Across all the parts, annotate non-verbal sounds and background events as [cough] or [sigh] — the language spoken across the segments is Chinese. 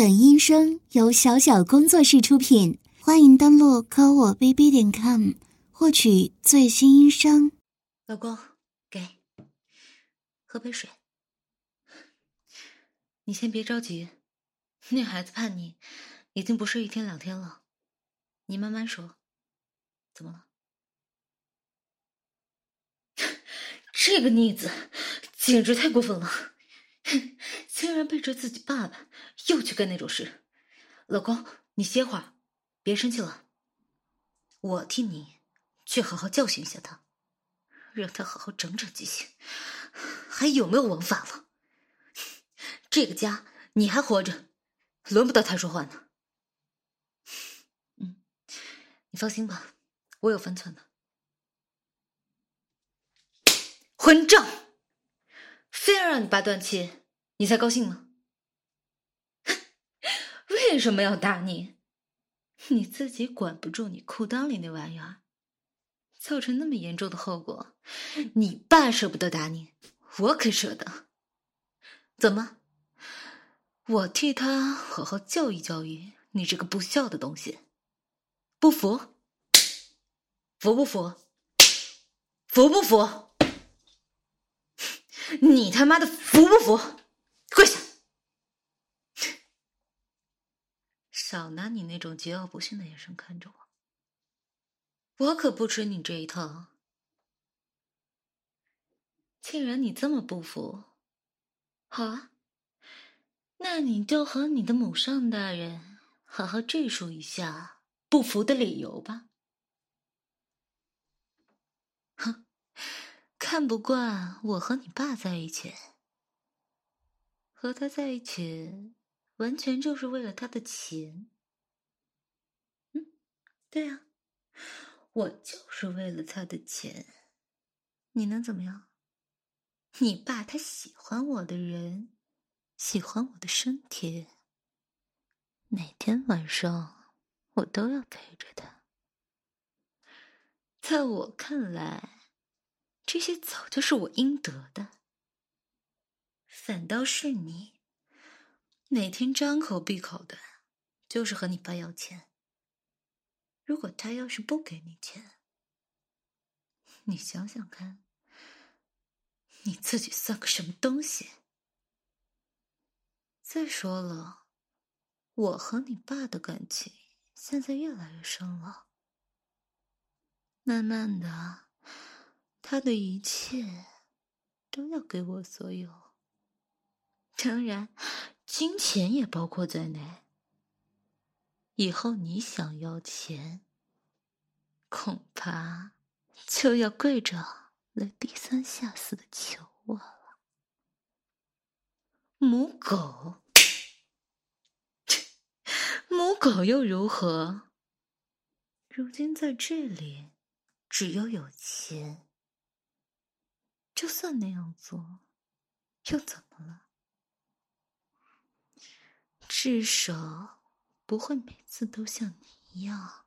本音声由小小工作室出品，欢迎登录科我 bb 点 com 获取最新音声。老公，给，喝杯水。你先别着急，那孩子叛逆，已经不是一天两天了。你慢慢说，怎么了？这个逆子简直太过分了！[laughs] 竟然背着自己爸爸，又去干那种事。老公，你歇会儿，别生气了。我替你去好好教训一下他，让他好好长长记性。还有没有王法了？[laughs] 这个家你还活着，轮不到他说话呢。嗯，你放心吧，我有分寸的。混账！非要让你爸断气。你才高兴吗？为什么要打你？你自己管不住你裤裆里那玩意儿，造成那么严重的后果，你爸舍不得打你，我可舍得。怎么？我替他好好教育教育你这个不孝的东西，不服？服不服？服不服？[laughs] 你他妈的服不服？跪下！少拿你那种桀骜不驯的眼神看着我，我可不吃你这一套。既然你这么不服，好啊，那你就和你的母上大人好好赘述一下不服的理由吧。哼，看不惯我和你爸在一起。和他在一起，完全就是为了他的钱。嗯，对呀，我就是为了他的钱。你能怎么样？你爸他喜欢我的人，喜欢我的身体。每天晚上，我都要陪着他。在我看来，这些早就是我应得的。反倒是你，每天张口闭口的，就是和你爸要钱。如果他要是不给你钱，[laughs] 你想想看，你自己算个什么东西？再说了，我和你爸的感情现在越来越深了，慢慢的，他的一切都要给我所有。当然，金钱也包括在内。以后你想要钱，恐怕就要跪着来低三下四的求我了。母狗，母狗又如何？如今在这里，只要有钱，就算那样做，又怎么了？至少不会每次都像你一样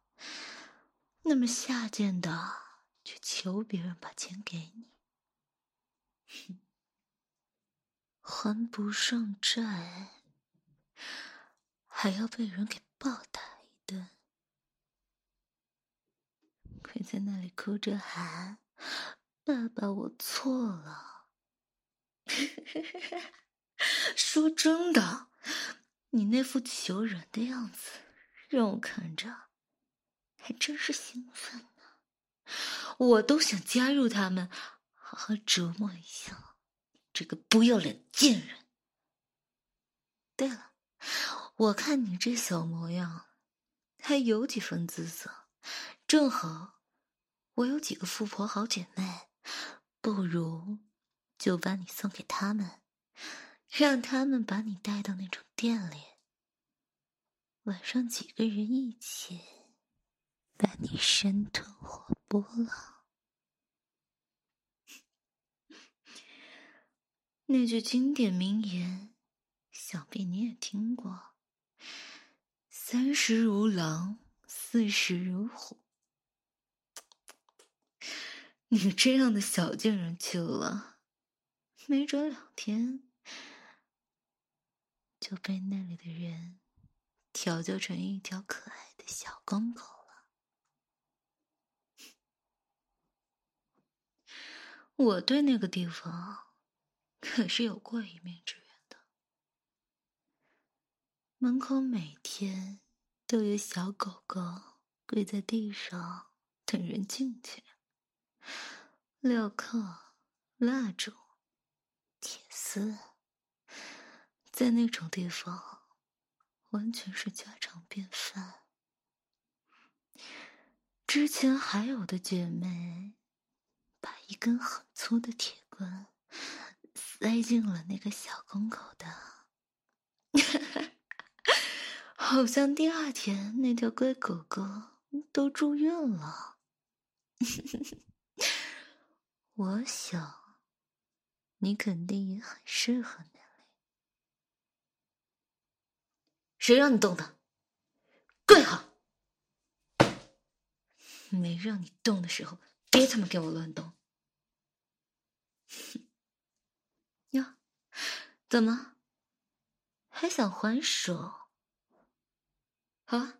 那么下贱的去求别人把钱给你，还不上债，还要被人给暴打一顿，跪在那里哭着喊：“爸爸，我错了。[laughs] ”说真的。你那副求人的样子，让我看着还真是兴奋呢。我都想加入他们，好好折磨一下这个不要脸贱人。对了，我看你这小模样，还有几分姿色，正好我有几个富婆好姐妹，不如就把你送给他们。让他们把你带到那种店里，晚上几个人一起把你生吞活剥了。那句经典名言，想必你也听过：“三十如狼，四十如虎。[laughs] ”你这样的小贱人去了，没准两天。就被那里的人调教成一条可爱的小公狗了。我对那个地方可是有过一面之缘的，门口每天都有小狗狗跪在地上等人进去，镣铐、蜡烛、铁丝，在那种地方。完全是家常便饭。之前还有的姐妹，把一根很粗的铁棍塞进了那个小公狗的，[laughs] 好像第二天那条乖狗狗都住院了。[laughs] 我想，你肯定也很适合。谁让你动的？跪好！没让你动的时候，别他妈给我乱动！[laughs] 哟，怎么还想还手？好啊，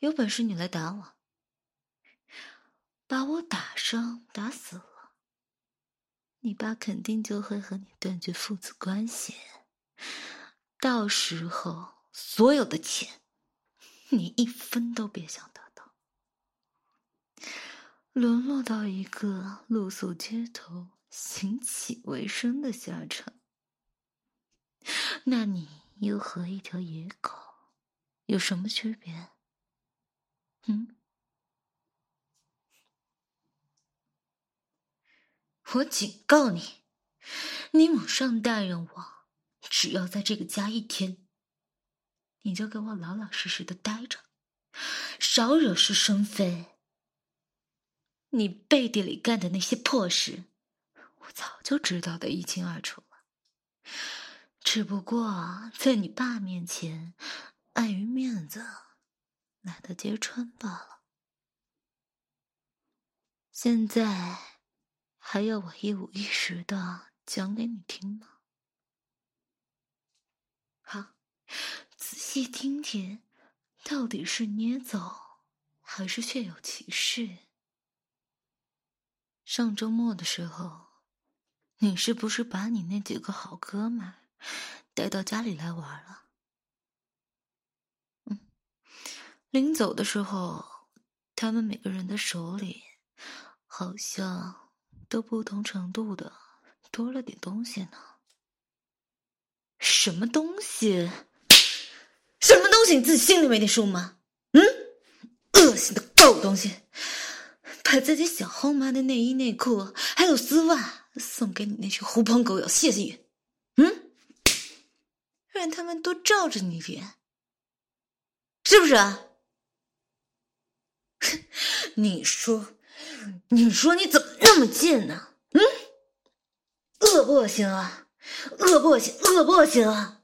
有本事你来打我，把我打伤、打死了，你爸肯定就会和你断绝父子关系。到时候，所有的钱，你一分都别想得到，沦落到一个露宿街头、行乞为生的下场，那你又和一条野狗有什么区别？嗯？我警告你，你母上大人我。只要在这个家一天，你就给我老老实实的待着，少惹是生非。你背地里干的那些破事，我早就知道的一清二楚了。只不过在你爸面前，碍于面子，懒得揭穿罢了。现在还要我一五一十的讲给你听吗？好，仔细听听，到底是捏走，还是确有其事？上周末的时候，你是不是把你那几个好哥们带到家里来玩了？嗯，临走的时候，他们每个人的手里好像都不同程度的多了点东西呢。什么东西？什么东西？你自己心里没点数吗？嗯，恶心的狗东西，把自己小后妈的内衣内裤还有丝袜送给你那群狐朋狗友谢谢你。嗯，让他们多照着你点，是不是？啊 [laughs] 你说，你说你怎么那么贱呢？嗯，恶不恶心啊？恶不恶心？恶不恶心啊！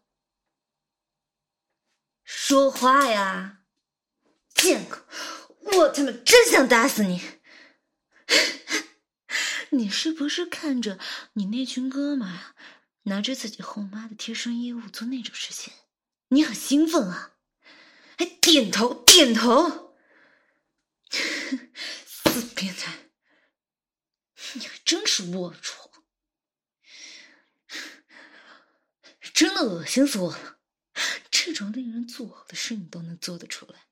说话呀，贱狗！我他妈真想打死你！[laughs] 你是不是看着你那群哥们儿拿着自己后妈的贴身衣物做那种事情，你很兴奋啊？还点头点头！[laughs] 死变态！你还真是龌龊！[laughs] 真的恶心死我了！这种令人作呕的事你都能做得出来，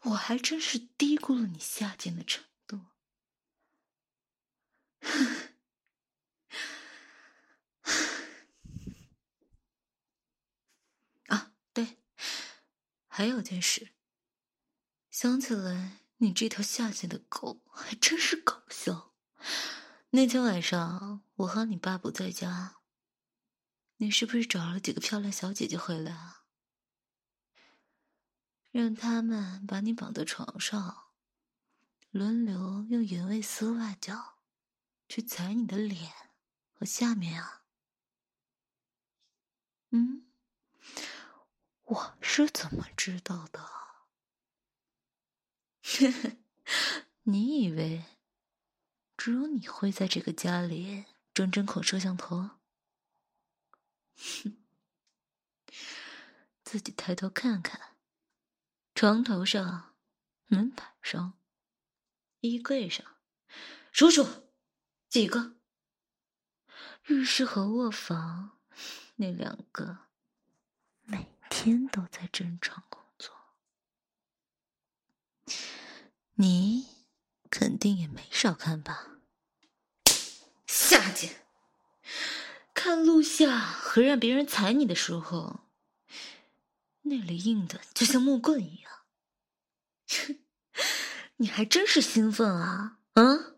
我还真是低估了你下贱的程度。啊，对，还有件事，想起来你这条下贱的狗还真是搞笑。那天晚上我和你爸不在家。你是不是找了几个漂亮小姐姐回来啊？让他们把你绑在床上，轮流用原味丝袜脚去踩你的脸和下面啊？嗯，我是怎么知道的？[laughs] 你以为只有你会在这个家里装针孔摄像头？哼，[laughs] 自己抬头看看，床头上、门板上、衣柜上，数数几个。浴室和卧房那两个，每天都在正常工作。你肯定也没少看吧？下贱！看录像和让别人踩你的时候，那里硬的就像木棍一样。[laughs] 你还真是兴奋啊！啊！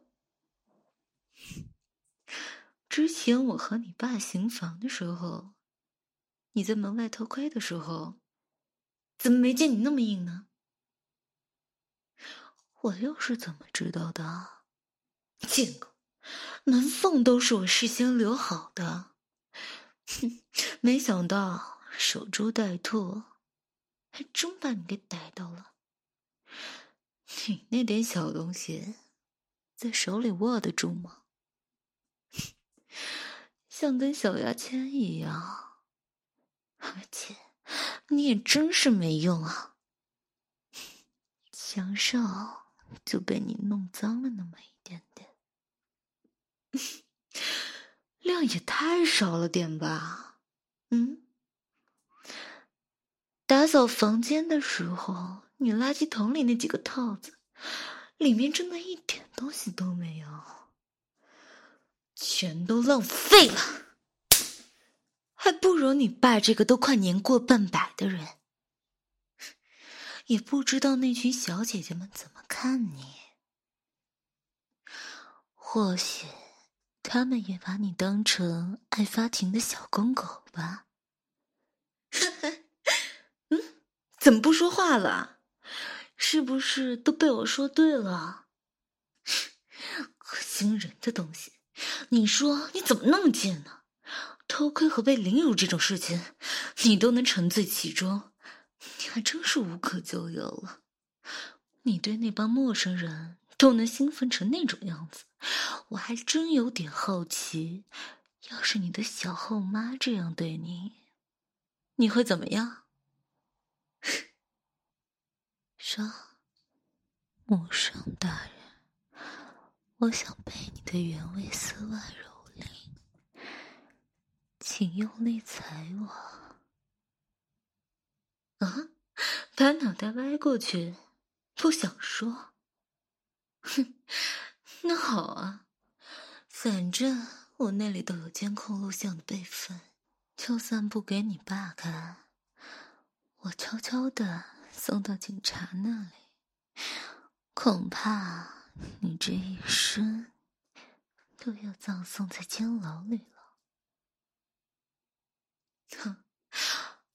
[laughs] 之前我和你爸行房的时候，你在门外偷窥的时候，怎么没见你那么硬呢？我又是怎么知道的？见过，门缝都是我事先留好的。哼，[laughs] 没想到守株待兔，还真把你给逮到了。你那点小东西，在手里握得住吗？[laughs] 像根小牙签一样，而且你也真是没用啊！享受就被你弄脏了那么一点点，[laughs] 量也太少了点吧？嗯，打扫房间的时候，你垃圾桶里那几个套子，里面真的一点东西都没有。全都浪费了，还不如你爸这个都快年过半百的人。也不知道那群小姐姐们怎么看你，或许他们也把你当成爱发情的小公狗吧。[laughs] 嗯，怎么不说话了？是不是都被我说对了？[laughs] 恶心人的东西！你说你怎么那么贱呢？偷窥和被凌辱这种事情，你都能沉醉其中，你还真是无可救药了。你对那帮陌生人都能兴奋成那种样子，我还真有点好奇，要是你的小后妈这样对你，你会怎么样？[laughs] 说，陌生大人。我想被你的原味丝袜蹂躏，请用力踩我。啊！把脑袋歪过去，不想说。哼，[laughs] 那好啊，反正我那里都有监控录像的备份，就算不给你爸看，我悄悄的送到警察那里，恐怕……你这一生都要葬送在监牢里了。哼，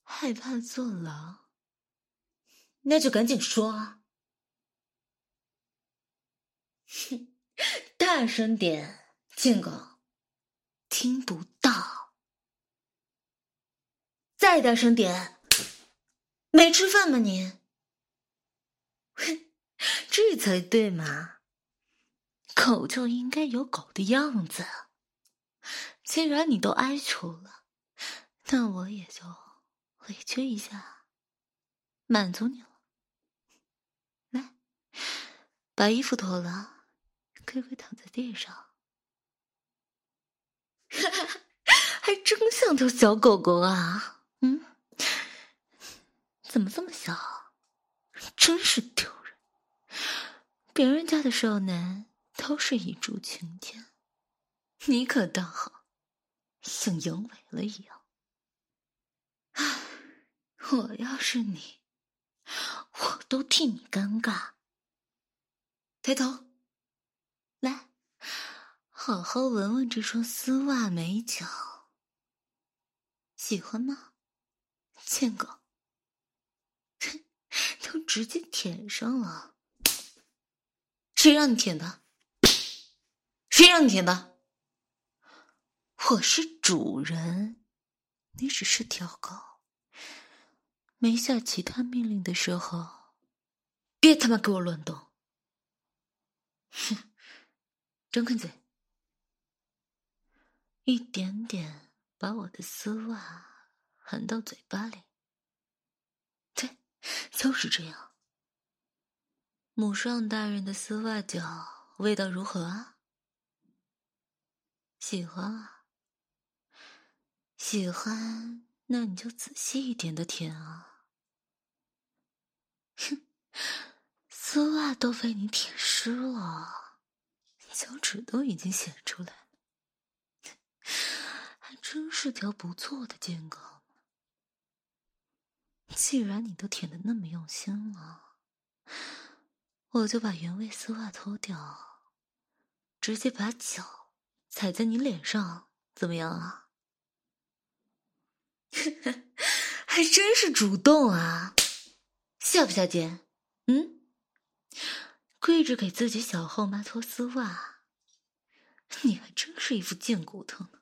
害怕坐牢？那就赶紧说啊！哼，[laughs] 大声点，贱狗，听不到。再大声点，没吃饭吗你？哼，这才对嘛！狗就应该有狗的样子。既然你都哀求了，那我也就委屈一下，满足你了。来，把衣服脱了，乖乖 [laughs] 躺在地上。哈哈，还真像头小狗狗啊！嗯，怎么这么小？真是丢人！别人家的少男。都是一柱擎天，你可倒好，像阳痿了一样。唉，我要是你，我都替你尴尬。抬头，来，好好闻闻这双丝袜美脚，喜欢吗？贱狗，都直接舔上了，谁让你舔的？谁让你舔的？我是主人，你只是条狗。没下其他命令的时候，别他妈给我乱动！哼，张开嘴，一点点把我的丝袜含到嘴巴里。对就是这样。母上大人的丝袜脚味道如何啊？喜欢啊？喜欢，那你就仔细一点的舔啊！哼，丝袜都被你舔湿了，脚趾都已经显出来了，还真是条不错的贱狗。既然你都舔的那么用心了，我就把原味丝袜脱掉，直接把脚踩在你脸上，怎么样啊？[laughs] 还真是主动啊，下不下贱？嗯，跪着给自己小后妈脱丝袜，你还真是一副贱骨头呢。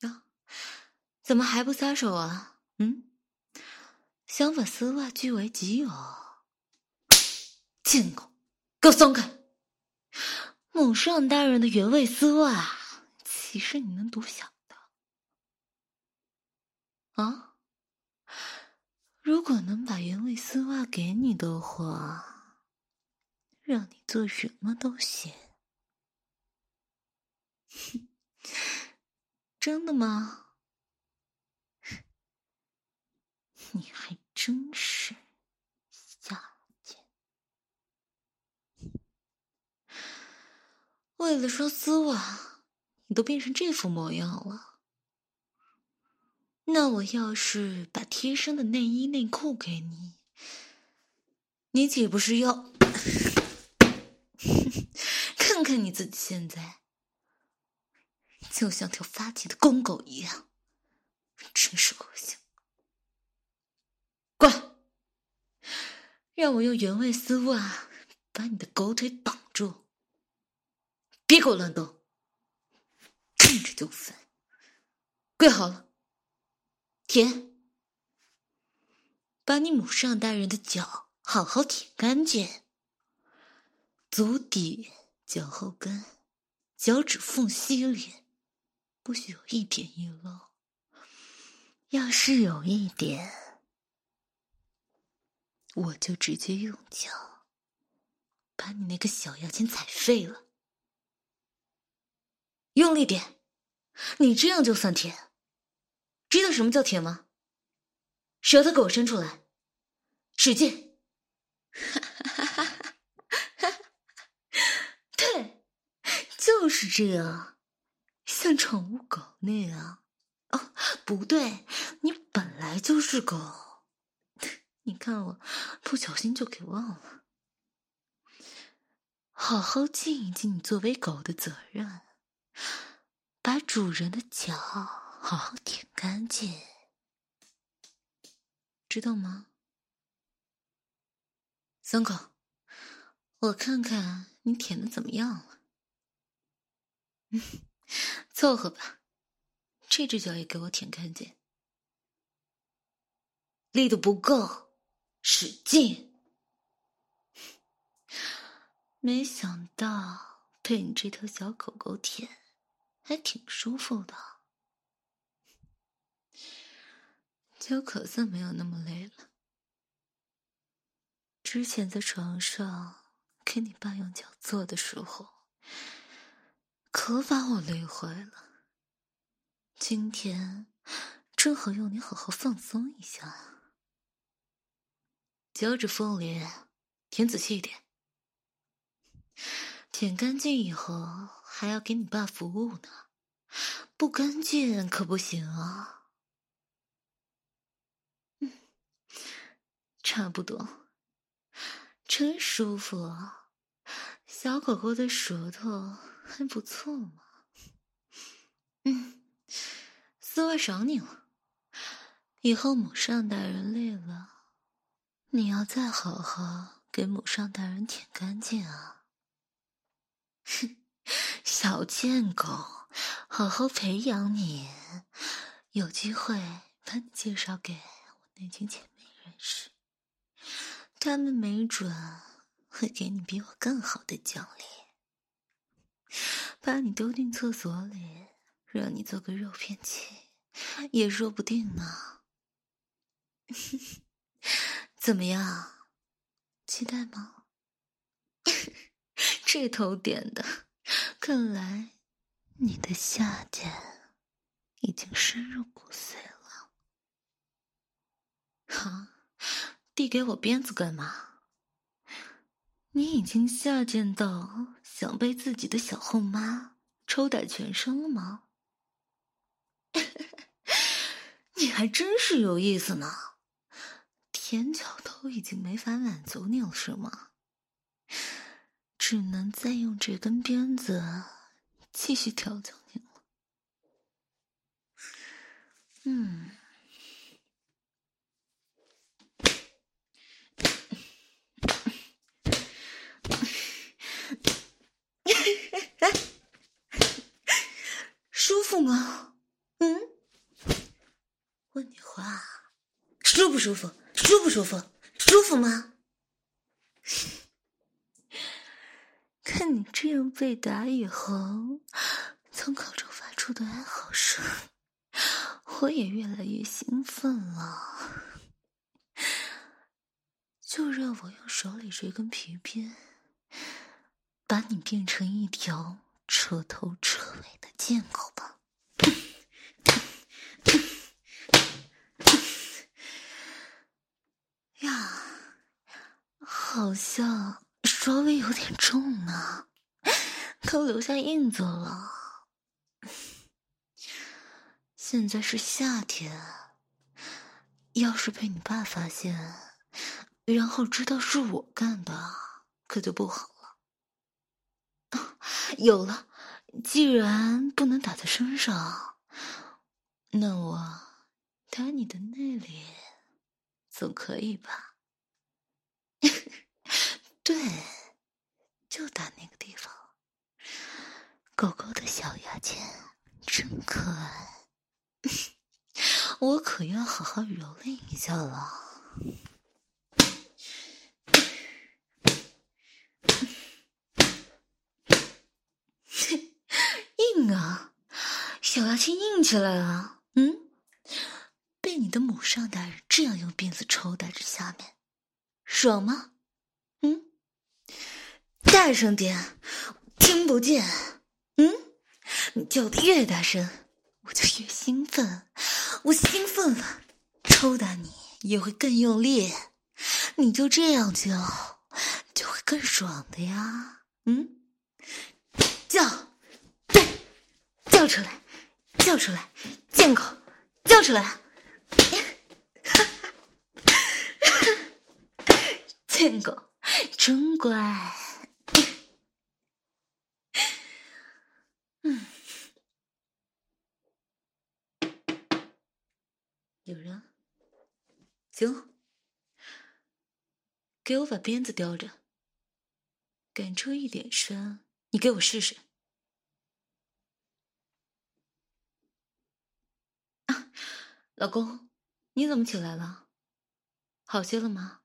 呀，怎么还不撒手啊？嗯？想把丝袜据为己有，贱狗，给我松开！母上大人的原味丝袜，岂是你能独享的？啊！如果能把原味丝袜给你的话，让你做什么都行。[laughs] 真的吗？[laughs] 你还真是下贱！为了双丝袜，你都变成这副模样了。那我要是把贴身的内衣内裤给你，你岂不是要哼 [laughs] 看看你自己现在，就像条发情的公狗一样，真是恶心！滚！让我用原味丝袜把你的狗腿绑住，别给我乱动，看着就烦。跪好了，舔，把你母上大人的脚好好舔干净，足底、脚后跟、脚趾缝隙里不许有一点遗漏，要是有一点。我就直接用脚把你那个小妖精踩废了，用力点，你这样就算舔，知道什么叫舔吗？舌头给我伸出来，使劲，哈哈哈，就是这样，像宠物狗那样。哦，不对，你本来就是狗。你看我不小心就给忘了，好好尽一尽你作为狗的责任，把主人的脚好好舔干净，知道吗？三狗，我看看你舔的怎么样了。[laughs] 凑合吧，这只脚也给我舔干净，力度不够。使劲！没想到被你这条小狗狗舔，还挺舒服的，就可算没有那么累了。之前在床上给你爸用脚做的时候，可把我累坏了。今天正好用你好好放松一下。脚趾缝里舔仔细一点，舔干净以后还要给你爸服务呢，不干净可不行啊。嗯，差不多，真舒服啊，小狗狗的舌头还不错嘛。嗯，丝袜赏你了，以后母上大人累了。你要再好好给母上大人舔干净啊！哼，[laughs] 小贱狗，好好培养你，有机会把你介绍给我那群姐妹认识，他们没准会给你比我更好的奖励，把你丢进厕所里，让你做个肉片器，也说不定呢。[laughs] 怎么样？期待吗？[laughs] 这头点的，看来你的下贱已经深入骨髓了。[laughs] 哈，递给我鞭子干嘛？你已经下贱到想被自己的小后妈抽打全身了吗？[laughs] 你还真是有意思呢，舔脚都已经没法满足你了，是吗？只能再用这根鞭子继续调教你了。嗯，舒服吗？嗯，问你话，舒不舒服？舒不舒服？舒服吗？[laughs] 看你这样被打以后，从口中发出的哀嚎声，我也越来越兴奋了。就让我用手里这根皮鞭，把你变成一条彻头彻尾的贱狗吧。呀，好像。稍微有点重呢，都留下印子了。现在是夏天，要是被你爸发现，然后知道是我干的，可就不好了。有了，既然不能打在身上，那我打你的内里总可以吧？[laughs] 对，就打那个地方。狗狗的小牙签真可爱，[laughs] 我可要好好蹂躏一下了。[laughs] 硬啊，小牙签硬起来了。嗯，被你的母上大人这样用鞭子抽打着下面，爽吗？嗯。大声点，听不见。嗯，你叫的越大声，我就越兴奋。我兴奋了，抽打你也会更用力。你就这样叫，就会更爽的呀。嗯，叫，对，叫出来，叫出来，贱狗，叫出来，贱狗，真乖。嗯有人，行，给我把鞭子叼着，敢出一点声，你给我试试。啊，老公，你怎么起来了？好些了吗？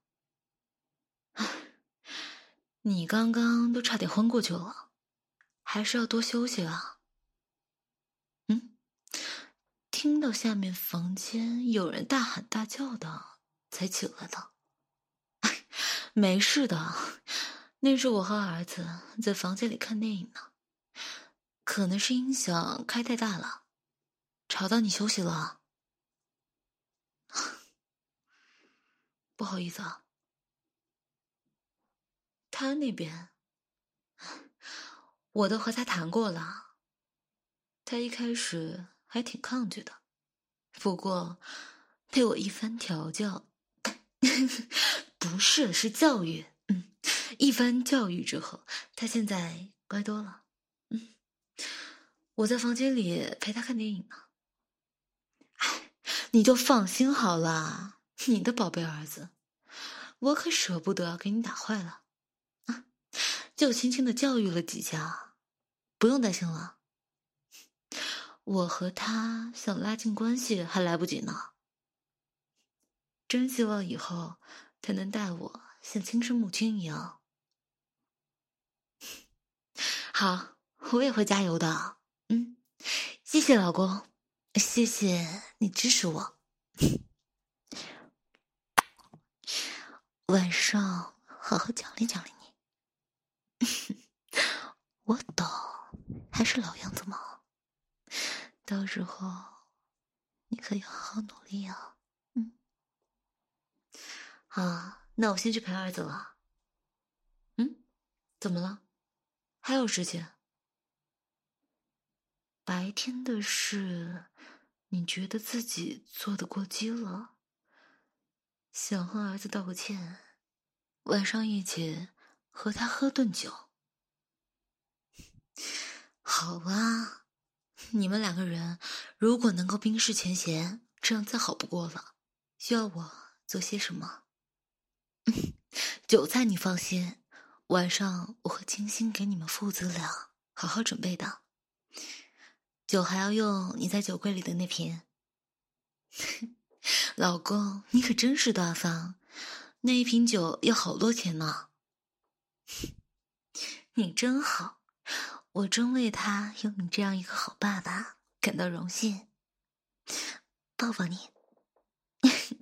你刚刚都差点昏过去了，还是要多休息啊。听到下面房间有人大喊大叫的，才起来的。没事的，那是我和儿子在房间里看电影呢，可能是音响开太大了，吵到你休息了。不好意思啊。他那边，我都和他谈过了，他一开始。还挺抗拒的，不过被我一番调教，[laughs] 不是是教育，嗯，一番教育之后，他现在乖多了。嗯，我在房间里陪他看电影呢。你就放心好了，你的宝贝儿子，我可舍不得给你打坏了，就轻轻的教育了几下，不用担心了。我和他想拉近关系还来不及呢，真希望以后他能待我像亲生母亲一样。好，我也会加油的。嗯，谢谢老公，谢谢你支持我。晚上好好奖励奖励你。[laughs] 我懂，还是老样子嘛。到时候你可以好好努力啊。嗯，好，那我先去陪儿子了。嗯，怎么了？还有时间？白天的事，你觉得自己做的过激了，想和儿子道个歉，晚上一起和他喝顿酒。好啊，你们两个人如果能够冰释前嫌，这样再好不过了。需要我做些什么？[laughs] 酒菜你放心，晚上我会精心给你们父子俩好好准备的。酒还要用你在酒柜里的那瓶。[laughs] 老公，你可真是大方，那一瓶酒要好多钱呢。[laughs] 你真好，我真为他有你这样一个好爸爸感到荣幸。抱抱你。[laughs]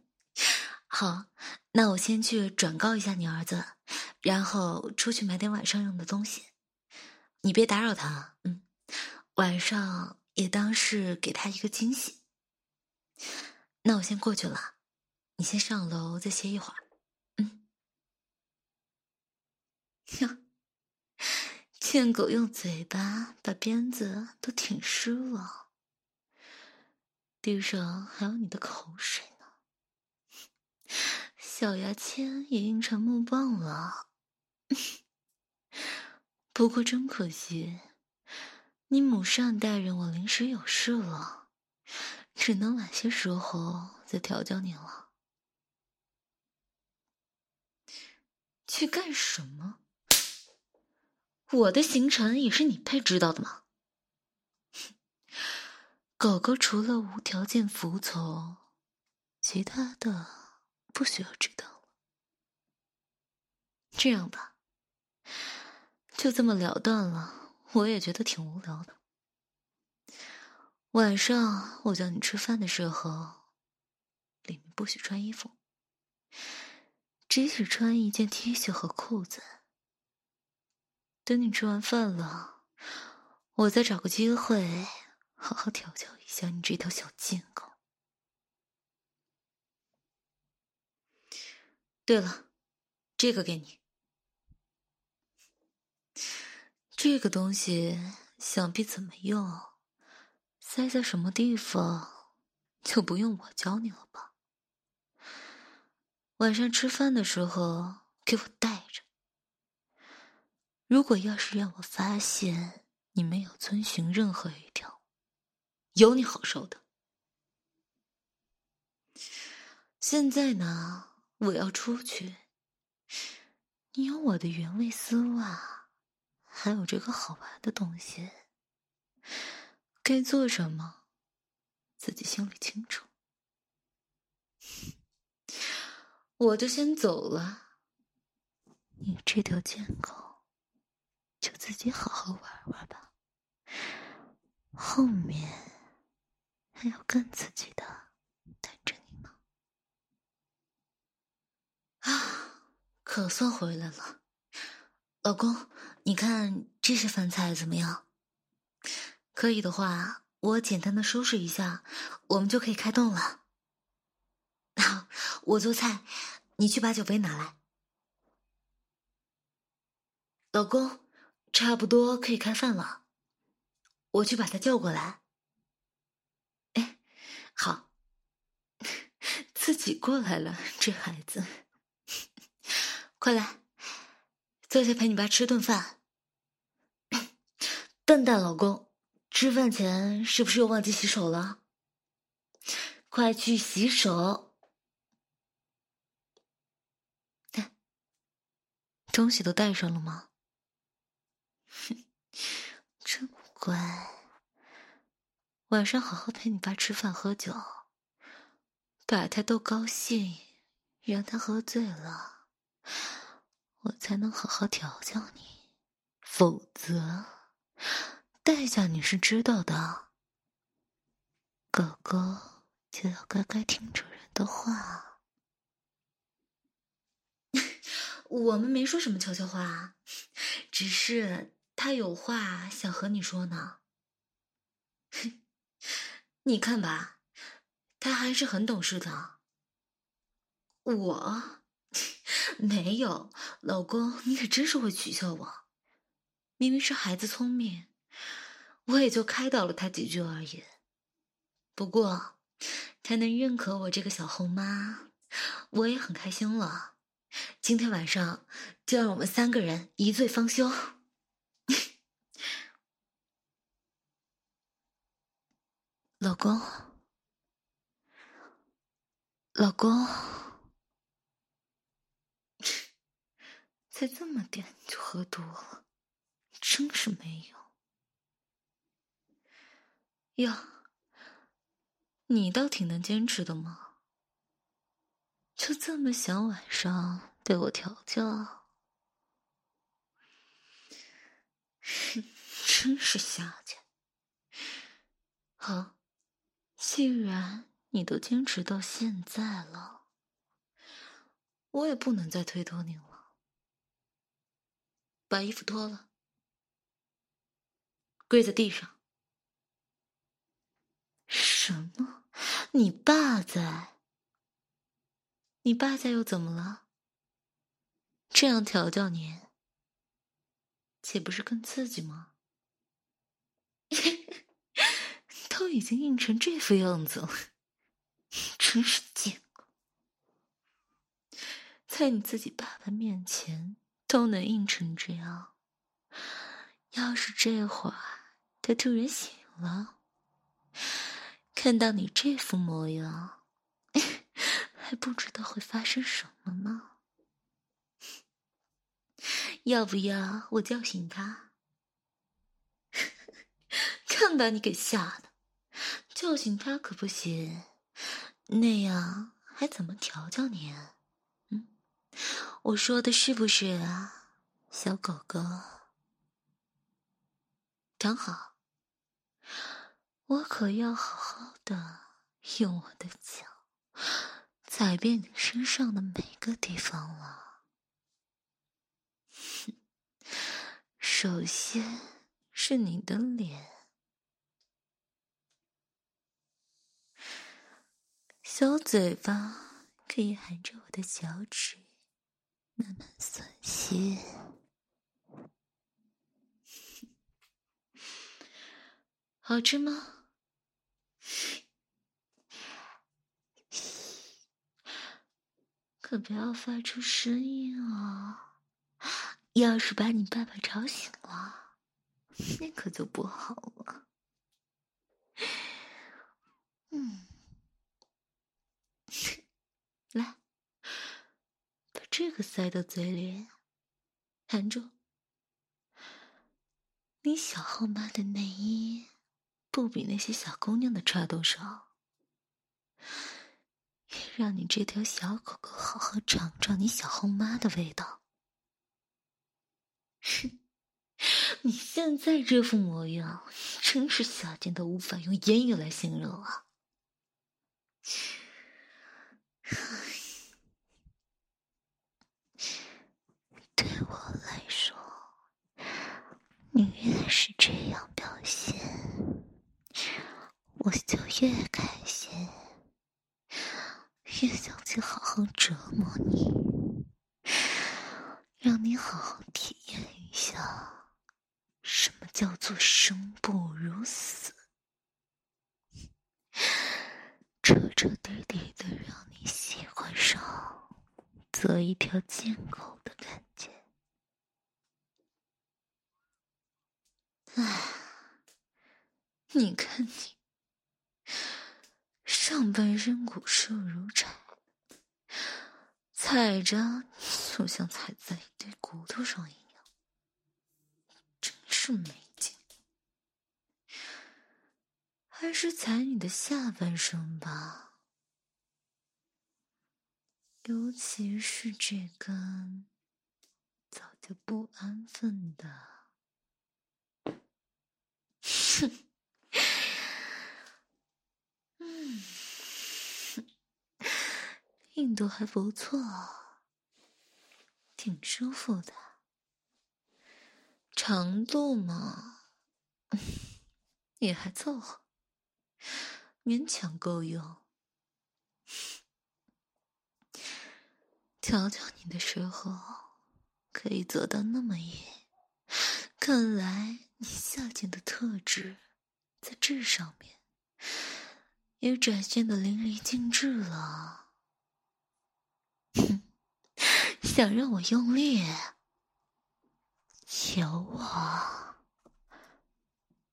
好，那我先去转告一下你儿子，然后出去买点晚上用的东西。你别打扰他，嗯。晚上也当是给他一个惊喜。那我先过去了，你先上楼再歇一会儿。嗯。哟，贱狗用嘴巴把鞭子都舔湿了，地上还有你的口水呢。小牙签也硬成木棒了。[laughs] 不过真可惜。你母上大人，我临时有事了，只能晚些时候再调教你了。去干什么？我的行程也是你配知道的吗？[laughs] 狗狗除了无条件服从，其他的不需要知道了。这样吧，就这么了断了。我也觉得挺无聊的。晚上我叫你吃饭的时候，里面不许穿衣服，只许穿一件 T 恤和裤子。等你吃完饭了，我再找个机会好好调教一下你这条小贱狗。对了，这个给你。这个东西想必怎么用，塞在什么地方，就不用我教你了吧？晚上吃饭的时候给我带着。如果要是让我发现你没有遵循任何一条，有你好受的。现在呢，我要出去，你有我的原味丝袜。还有这个好玩的东西，该做什么，自己心里清楚。我就先走了，你这条贱狗，就自己好好玩玩吧。后面还有更刺激的等着你呢。啊，可算回来了。老公，你看这些饭菜怎么样？可以的话，我简单的收拾一下，我们就可以开动了。[laughs] 好，我做菜，你去把酒杯拿来。老公，差不多可以开饭了，我去把他叫过来。哎，好，[laughs] 自己过来了，这孩子，[laughs] 快来。坐下陪你爸吃顿饭。笨蛋老公，吃饭前是不是又忘记洗手了？快去洗手！东西都带上了吗？哼，[laughs] 真乖。晚上好好陪你爸吃饭喝酒，把他逗高兴，让他喝醉了。我才能好好调教你，否则代价你是知道的。狗狗就要乖乖听主人的话。[laughs] 我们没说什么悄悄话，只是他有话想和你说呢。[laughs] 你看吧，他还是很懂事的。我 [laughs] 没有，老公，你可真是会取笑我。明明是孩子聪明，我也就开导了他几句而已。不过，他能认可我这个小后妈，我也很开心了。今天晚上就让我们三个人一醉方休。[laughs] 老公，老公，[laughs] 才这么点就喝多了，真是没用。哟，你倒挺能坚持的嘛，就这么想晚上被我调教，真是下贱。好。既然你都坚持到现在了，我也不能再推脱你了。把衣服脱了，跪在地上。什么？你爸在？你爸在又怎么了？这样调教你，岂不是更刺激吗？[laughs] 都已经硬成这副样子了，真是贱！在你自己爸爸面前都能硬成这样，要是这会儿他突然醒了，看到你这副模样，[laughs] 还不知道会发生什么呢。要不要我叫醒他？[laughs] 看把你给吓的！叫醒他可不行，那样还怎么调教你？嗯，我说的是不是啊，小狗狗？躺好，我可要好好的用我的脚踩遍你身上的每个地方了。[laughs] 首先是你的脸。小嘴巴可以含着我的脚趾，慢慢吮吸，[laughs] 好吃吗？[sniffs] 可不要发出声音哦，[sniffs] 要是把你爸爸吵醒了，那可就不好了。嗯。来，把这个塞到嘴里，含住。你小后妈的内衣不比那些小姑娘的差多少，让你这条小狗狗好好尝尝你小后妈的味道。哼，你现在这副模样，真是下贱到无法用言语来形容啊！对我来说，你越是这样表现，我就越开心，越想去好好折磨你，让你好好体验一下什么叫做生不如死。彻彻底底的让你喜欢上做一条贱狗的感觉。唉，你看你，上半身骨瘦如柴，踩着就像踩在一堆骨头上一样，真是没劲。还是踩你的下半身吧，尤其是这根早就不安分的，哼，嗯，[laughs] 硬度还不错，挺舒服的。长度嘛，[laughs] 也还凑合，勉强够用。调教你的时候，可以做到那么野，看来你下贱的特质，在这上面也展现的淋漓尽致了。哼，想让我用力，求我，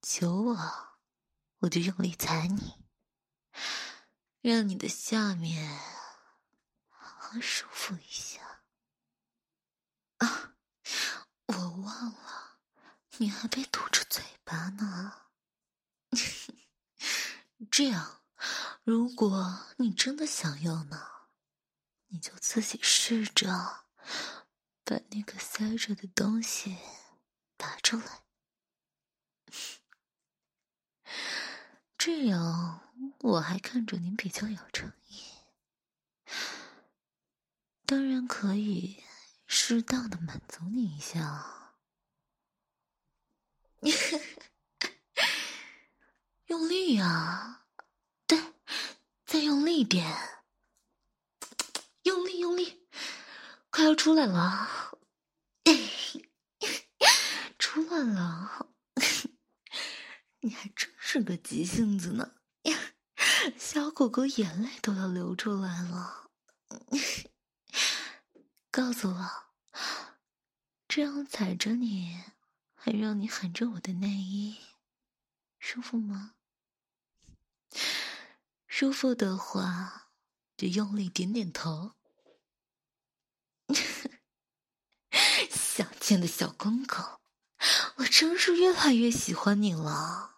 求我，我就用力踩你，让你的下面好好。舒服一下啊！我忘了，你还被堵着嘴巴呢。[laughs] 这样，如果你真的想要呢，你就自己试着把那个塞着的东西拔出来，这样我还看着您比较有诚意。当然可以适当的满足你一下，[laughs] 用力呀！再用力点，用力用力，快要出来了，出来了！[laughs] 你还真是个急性子呢，小狗狗眼泪都要流出来了。告诉我，这样踩着你，还让你喊着我的内衣，舒服吗？舒服的话，就用力点点头。[laughs] 小贱的小公狗，我真是越来越喜欢你了。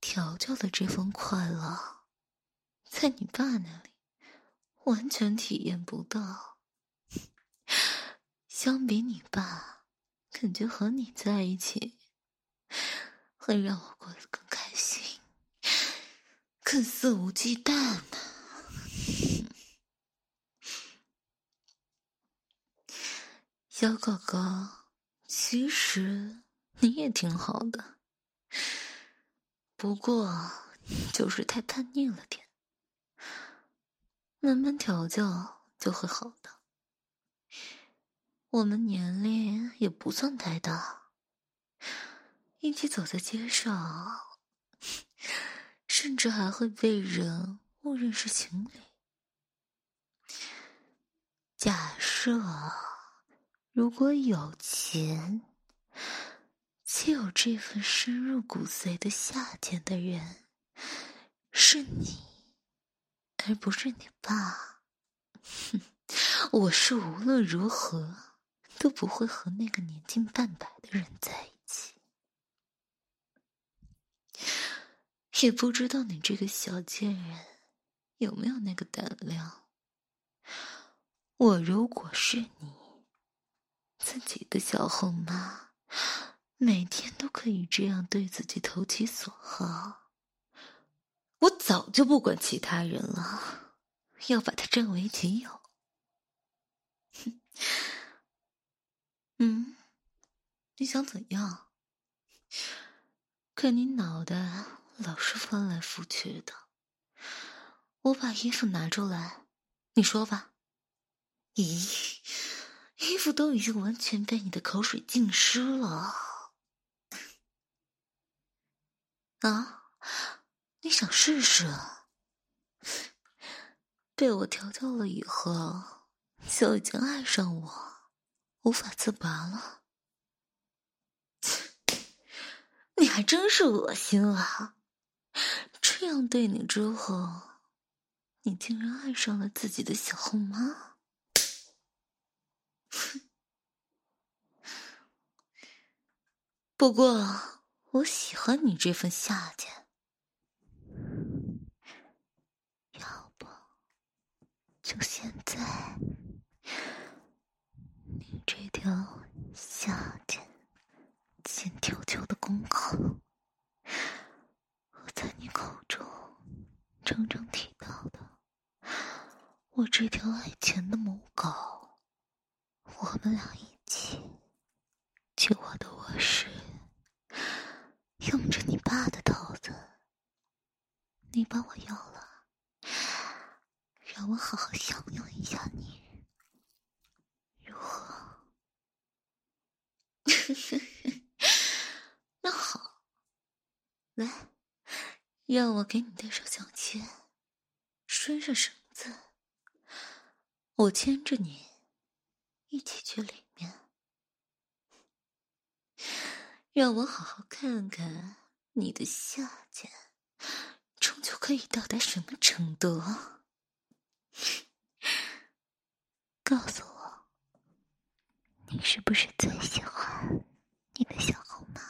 调教的这份快乐，在你爸那里。完全体验不到。相比你爸，感觉和你在一起，会让我过得更开心，更肆无忌惮呢。小狗狗，其实你也挺好的，不过就是太叛逆了点。慢慢调教就会好的。我们年龄也不算太大，一起走在街上，甚至还会被人误认是情侣。假设如果有钱，且有这份深入骨髓的夏天的人，是你。而不是你爸，哼！[laughs] 我是无论如何都不会和那个年近半百的人在一起。也不知道你这个小贱人有没有那个胆量。我如果是你自己的小后妈，每天都可以这样对自己投其所好。我早就不管其他人了，要把他占为己有。哼，[laughs] 嗯，你想怎样？看你脑袋老是翻来覆去的，我把衣服拿出来，你说吧。咦，衣服都已经完全被你的口水浸湿了。啊？你想试试？被我调教了以后，就已经爱上我，无法自拔了。[laughs] 你还真是恶心啊！这样对你之后，你竟然爱上了自己的小后妈。[laughs] 不过，我喜欢你这份下贱。要不就现在，你这条下贱、欠调教的公狗，在你口中常常提到的，我这条爱钱的母狗，我们俩一起去我的卧室，用着你爸的刀子，你把我要了，让我好好享用一下你，如何？[laughs] 那好，来，让我给你戴上项圈，拴上绳子，我牵着你。一起去里面，让我好好看看你的下贱，终究可以到达什么程度？告诉我，你是不是最喜欢你的小红帽？